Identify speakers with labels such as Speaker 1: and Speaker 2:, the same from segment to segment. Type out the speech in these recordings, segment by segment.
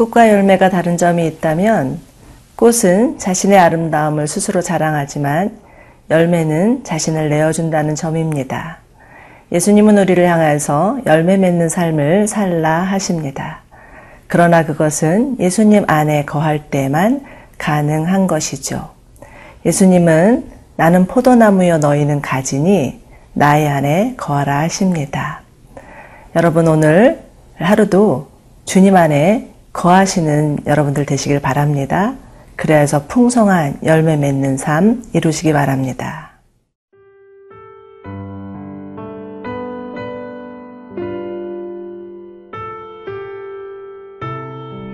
Speaker 1: 꽃과 열매가 다른 점이 있다면 꽃은 자신의 아름다움을 스스로 자랑하지만 열매는 자신을 내어준다는 점입니다. 예수님은 우리를 향해서 열매 맺는 삶을 살라 하십니다. 그러나 그것은 예수님 안에 거할 때만 가능한 것이죠. 예수님은 나는 포도나무여 너희는 가지니 나의 안에 거하라 하십니다. 여러분 오늘 하루도 주님 안에 거하시는 여러분들 되시길 바랍니다. 그래서 풍성한 열매 맺는 삶 이루시기 바랍니다.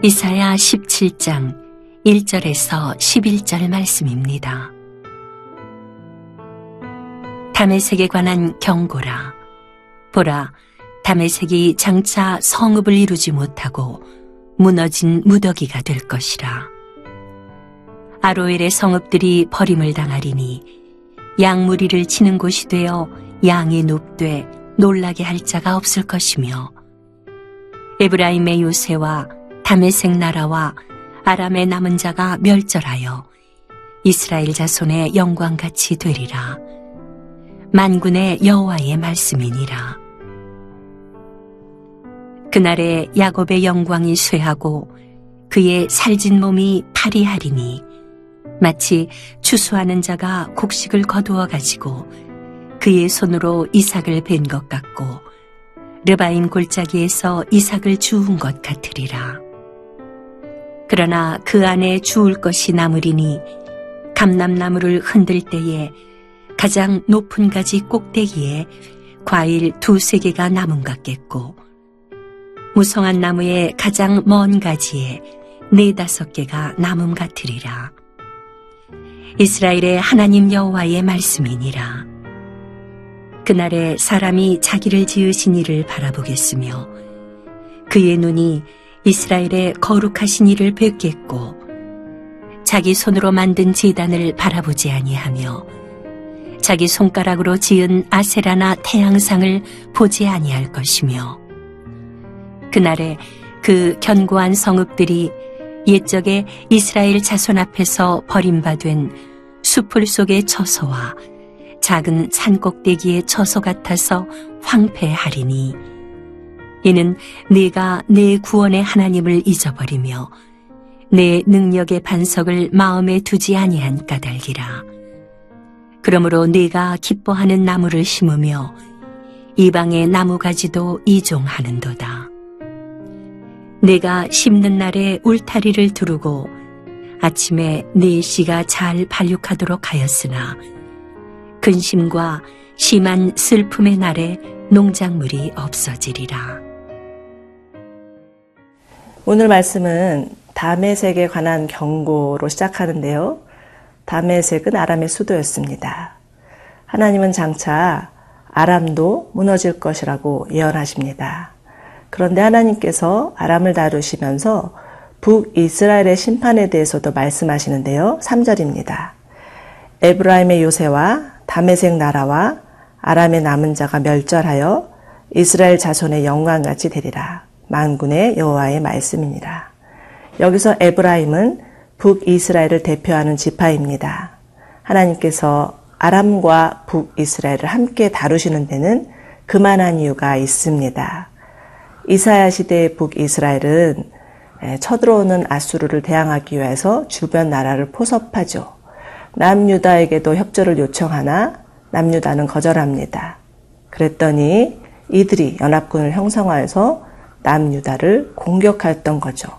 Speaker 2: 이사야 17장 1절에서 11절 말씀입니다. 다메색에 관한 경고라. 보라, 다메색이 장차 성읍을 이루지 못하고 무너진 무더기가 될 것이라. 아로엘의 성읍들이 버림을 당하리니 양무리를 치는 곳이 되어 양이 높되 놀라게 할 자가 없을 것이며 에브라임의 요새와 다메색 나라와 아람의 남은 자가 멸절하여 이스라엘 자손의 영광같이 되리라. 만군의 여호와의 말씀이니라. 그날에 야곱의 영광이 쇠하고 그의 살진 몸이 파리하리니 마치 추수하는 자가 곡식을 거두어 가지고 그의 손으로 이삭을 벤 것 같고 르바임 골짜기에서 이삭을 주운 것 같으리라. 그러나 그 안에 주울 것이 남으리니 감람나무를 흔들 때에 가장 높은 가지 꼭대기에 과일 두세 개가 남은 같겠고 무성한 나무의 가장 먼 가지에 네다섯 개가 남음 같으리라. 이스라엘의 하나님 여호와의 말씀이니라. 그날에 사람이 자기를 지으신 이를 바라보겠으며 그의 눈이 이스라엘의 거룩하신 이를 뵙겠고 자기 손으로 만든 제단을 바라보지 아니하며 자기 손가락으로 지은 아세라나 태양상을 보지 아니할 것이며 그날에 그 견고한 성읍들이 옛적에 이스라엘 자손 앞에서 버림받은 수풀 속의 처소와 작은 산 꼭대기의 처소 같아서 황폐하리니 이는 네가 내 구원의 하나님을 잊어버리며 내 능력의 반석을 마음에 두지 아니한 까닭이라. 그러므로 네가 기뻐하는 나무를 심으며 이방의 나무가지도 이종하는도다. 내가 심는 날에 울타리를 두르고 아침에 네 씨가 잘 발육하도록 하였으나 근심과 심한 슬픔의 날에 농작물이 없어지리라.
Speaker 1: 오늘 말씀은 다메색에 관한 경고로 시작하는데요. 다메색은 아람의 수도였습니다. 하나님은 장차 아람도 무너질 것이라고 예언하십니다. 그런데 하나님께서 아람을 다루시면서 북이스라엘의 심판에 대해서도 말씀하시는데요. 3절입니다. 에브라임의 요새와 다메색 나라와 아람의 남은 자가 멸절하여 이스라엘 자손의 영광같이 되리라. 만군의 여호와의 말씀이니라. 여기서 에브라임은 북이스라엘을 대표하는 지파입니다. 하나님께서 아람과 북이스라엘을 함께 다루시는 데는 그만한 이유가 있습니다. 이사야 시대의 북이스라엘은 쳐들어오는 아수르를 대항하기 위해서 주변 나라를 포섭하죠. 남유다에게도 협조를 요청하나 남유다는 거절합니다. 그랬더니 이들이 연합군을 형성하여서 남유다를 공격하였던 거죠.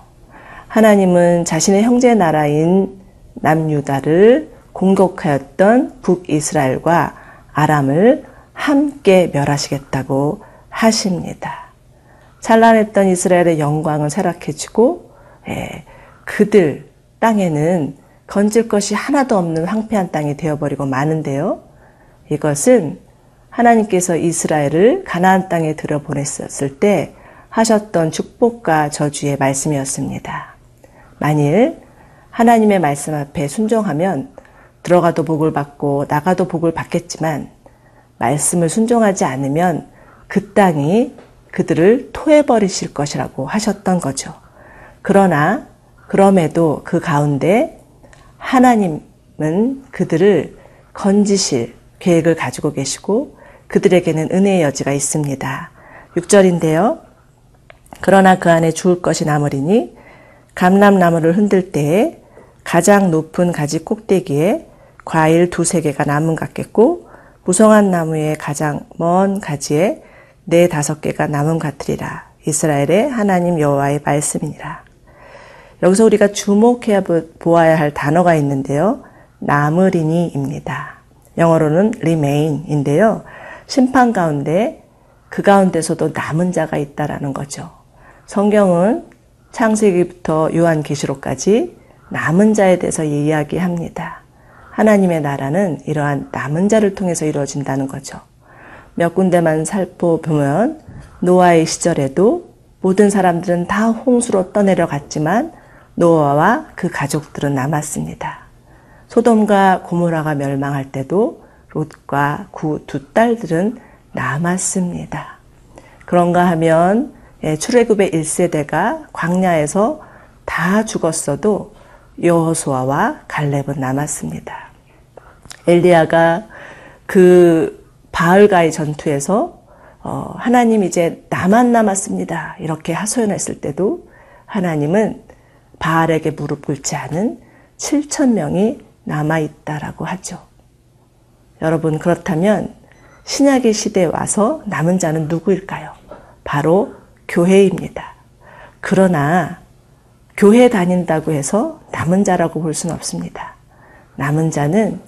Speaker 1: 하나님은 자신의 형제 나라인 남유다를 공격하였던 북이스라엘과 아람을 함께 멸하시겠다고 하십니다. 찬란했던 이스라엘의 영광은 쇠락해지고 예, 그들 땅에는 건질 것이 하나도 없는 황폐한 땅이 되어버리고 마는데요. 이것은 하나님께서 이스라엘을 가나안 땅에 들여보냈었을 때 하셨던 축복과 저주의 말씀이었습니다. 만일 하나님의 말씀 앞에 순종하면 들어가도 복을 받고 나가도 복을 받겠지만 말씀을 순종하지 않으면 그 땅이 그들을 토해버리실 것이라고 하셨던 거죠. 그러나 그럼에도 그 가운데 하나님은 그들을 건지실 계획을 가지고 계시고 그들에게는 은혜의 여지가 있습니다. 6절인데요. 그러나 그 안에 죽을 것이 남으리니 감람나무를 흔들 때에 가장 높은 가지 꼭대기에 과일 두세 개가 남은 같겠고 무성한 나무의 가장 먼 가지에 네 다섯 개가 남은 같으리라. 이스라엘의 하나님 여호와의 말씀이니라. 여기서 우리가 주목해야 보아야 할 단어가 있는데요. 나무리니입니다. 영어로는 remain인데요. 심판 가운데 그 가운데서도 남은 자가 있다라는 거죠. 성경은 창세기부터 요한계시록까지 남은 자에 대해서 이야기합니다. 하나님의 나라는 이러한 남은 자를 통해서 이루어진다는 거죠. 몇 군데만 살펴보면 노아의 시절에도 모든 사람들은 다 홍수로 떠내려 갔지만 노아와 그 가족들은 남았습니다. 소돔과 고모라가 멸망할 때도 롯과 구 두 딸들은 남았습니다. 그런가 하면 예, 출애굽의 1세대가 광야에서 다 죽었어도 여호수아와 갈렙은 남았습니다. 엘리야가 그 바알가의 전투에서 어, 하나님 이제 나만 남았습니다. 이렇게 하소연했을 때도 하나님은 바알에게 무릎 꿇지 않은 7천 명이 남아 있다라고 하죠. 여러분 그렇다면 신약의 시대에 와서 남은 자는 누구일까요? 바로 교회입니다. 그러나 교회 다닌다고 해서 남은 자라고 볼 수는 없습니다. 남은 자는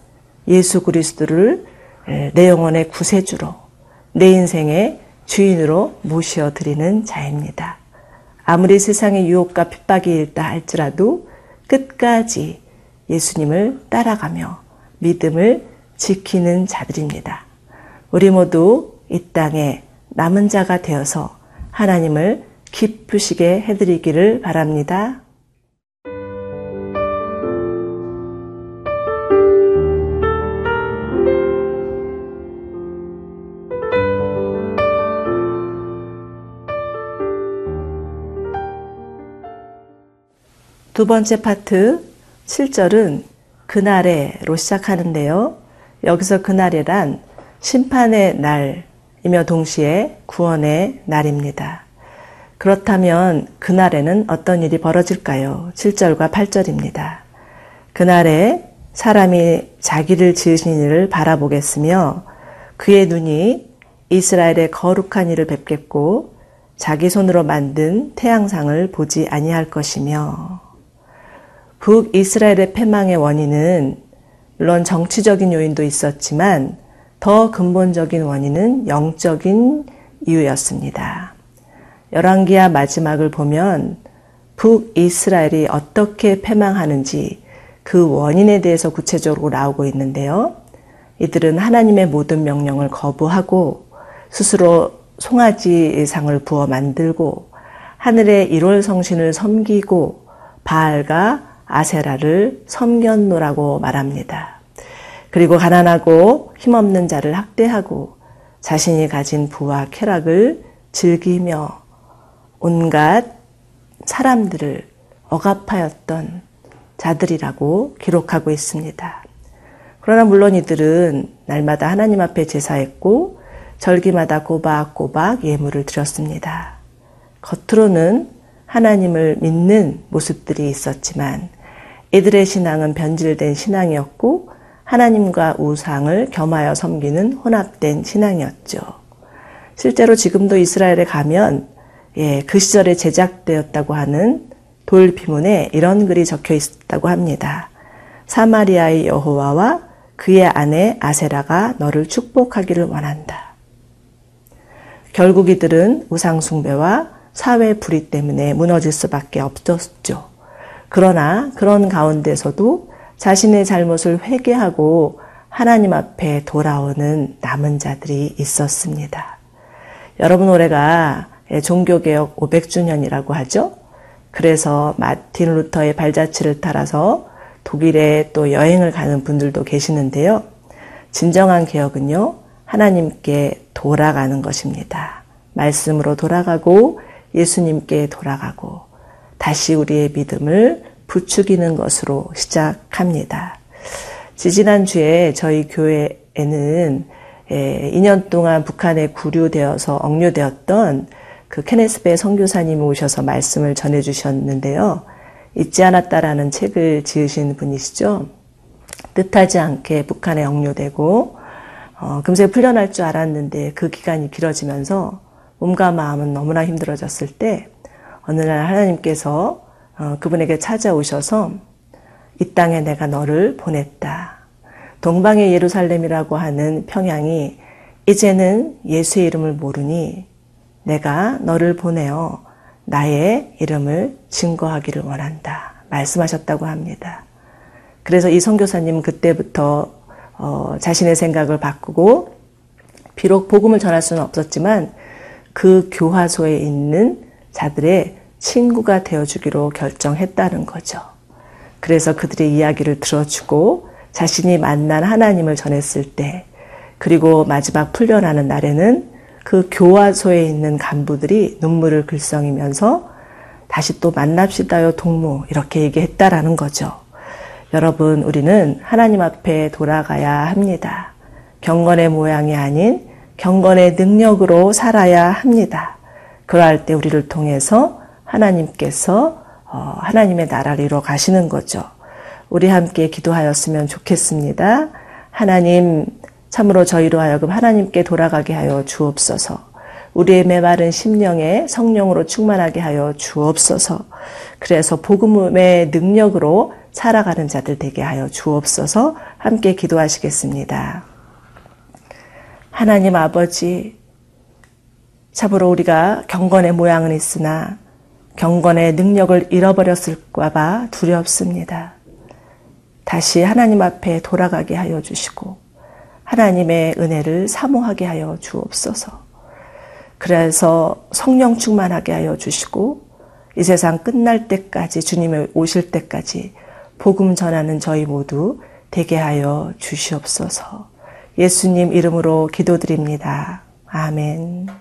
Speaker 1: 예수 그리스도를 내 영혼의 구세주로 내 인생의 주인으로 모셔 드리는 자입니다. 아무리 세상의 유혹과 핍박이 있다 할지라도 끝까지 예수님을 따라가며 믿음을 지키는 자들입니다. 우리 모두 이 땅에 남은 자가 되어서 하나님을 기쁘시게 해드리기를 바랍니다. 두 번째 파트 7절은 그날에로 시작하는데요. 여기서 그날이란 심판의 날이며 동시에 구원의 날입니다. 그렇다면 그날에는 어떤 일이 벌어질까요? 7절과 8절입니다. 그날에 사람이 자기를 지으신 일을 바라보겠으며 그의 눈이 이스라엘의 거룩한 일을 뵙겠고 자기 손으로 만든 태양상을 보지 아니할 것이며 북이스라엘의 패망의 원인은 물론 정치적인 요인도 있었지만 더 근본적인 원인은 영적인 이유였습니다. 열왕기야 마지막을 보면 북이스라엘이 어떻게 패망하는지 그 원인에 대해서 구체적으로 나오고 있는데요. 이들은 하나님의 모든 명령을 거부하고 스스로 송아지 상을 부어 만들고 하늘의 1월 성신을 섬기고 바알과 아세라를 섬겼노라고 말합니다. 그리고 가난하고 힘없는 자를 학대하고 자신이 가진 부와 쾌락을 즐기며 온갖 사람들을 억압하였던 자들이라고 기록하고 있습니다. 그러나 물론 이들은 날마다 하나님 앞에 제사했고 절기마다 꼬박꼬박 예물을 드렸습니다. 겉으로는 하나님을 믿는 모습들이 있었지만 이들의 신앙은 변질된 신앙이었고 하나님과 우상을 겸하여 섬기는 혼합된 신앙이었죠. 실제로 지금도 이스라엘에 가면 예, 그 시절에 제작되었다고 하는 돌 비문에 이런 글이 적혀 있다고 합니다. 사마리아의 여호와와 그의 아내 아세라가 너를 축복하기를 원한다. 결국 이들은 우상숭배와 사회 불의 때문에 무너질 수밖에 없었죠. 그러나 그런 가운데서도 자신의 잘못을 회개하고 하나님 앞에 돌아오는 남은 자들이 있었습니다. 여러분 올해가 종교개혁 500주년이라고 하죠. 그래서 마틴 루터의 발자취를 따라서 독일에 또 여행을 가는 분들도 계시는데요. 진정한 개혁은요, 하나님께 돌아가는 것입니다. 말씀으로 돌아가고 예수님께 돌아가고 다시 우리의 믿음을 부추기는 것으로 시작합니다. 지지난주에 저희 교회에는 2년 동안 북한에 구류되어서 억류되었던 그 케네스베 선교사님이 오셔서 말씀을 전해 주셨는데요. 잊지 않았다라는 책을 지으신 분이시죠. 뜻하지 않게 북한에 억류되고 어, 금세 풀려날 줄 알았는데 그 기간이 길어지면서 몸과 마음은 너무나 힘들어졌을 때 어느 날 하나님께서 어, 그분에게 찾아오셔서 이 땅에 내가 너를 보냈다. 동방의 예루살렘이라고 하는 평양이 이제는 예수의 이름을 모르니 내가 너를 보내어 나의 이름을 증거하기를 원한다. 말씀하셨다고 합니다. 그래서 이 선교사님은 그때부터 어, 자신의 생각을 바꾸고 비록 복음을 전할 수는 없었지만 그 교화소에 있는 자들의 친구가 되어주기로 결정했다는 거죠. 그래서 그들의 이야기를 들어주고 자신이 만난 하나님을 전했을 때 그리고 마지막 풀려나는 날에는 그 교화소에 있는 간부들이 눈물을 글썽이면서 다시 또 만납시다요 동무 이렇게 얘기했다라는 거죠. 여러분 우리는 하나님 앞에 돌아가야 합니다. 경건의 모양이 아닌 경건의 능력으로 살아야 합니다. 그러할 때 우리를 통해서 하나님께서 어, 하나님의 나라를 이루어 가시는 거죠. 우리 함께 기도하였으면 좋겠습니다. 하나님, 참으로 저희로 하여금 하나님께 돌아가게 하여 주옵소서. 우리의 메마른 심령에 성령으로 충만하게 하여 주옵소서. 그래서 복음의 능력으로 살아가는 자들 되게 하여 주옵소서. 함께 기도하시겠습니다. 하나님 아버지, 참으로 우리가 경건의 모양은 있으나 경건의 능력을 잃어버렸을까봐 두렵습니다. 다시 하나님 앞에 돌아가게 하여 주시고 하나님의 은혜를 사모하게 하여 주옵소서. 그래서 성령 충만하게 하여 주시고 이 세상 끝날 때까지 주님의 오실 때까지 복음 전하는 저희 모두 되게 하여 주시옵소서. 예수님 이름으로 기도드립니다. 아멘.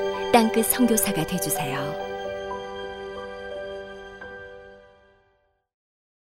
Speaker 3: 땅끝 성교사가 되주세요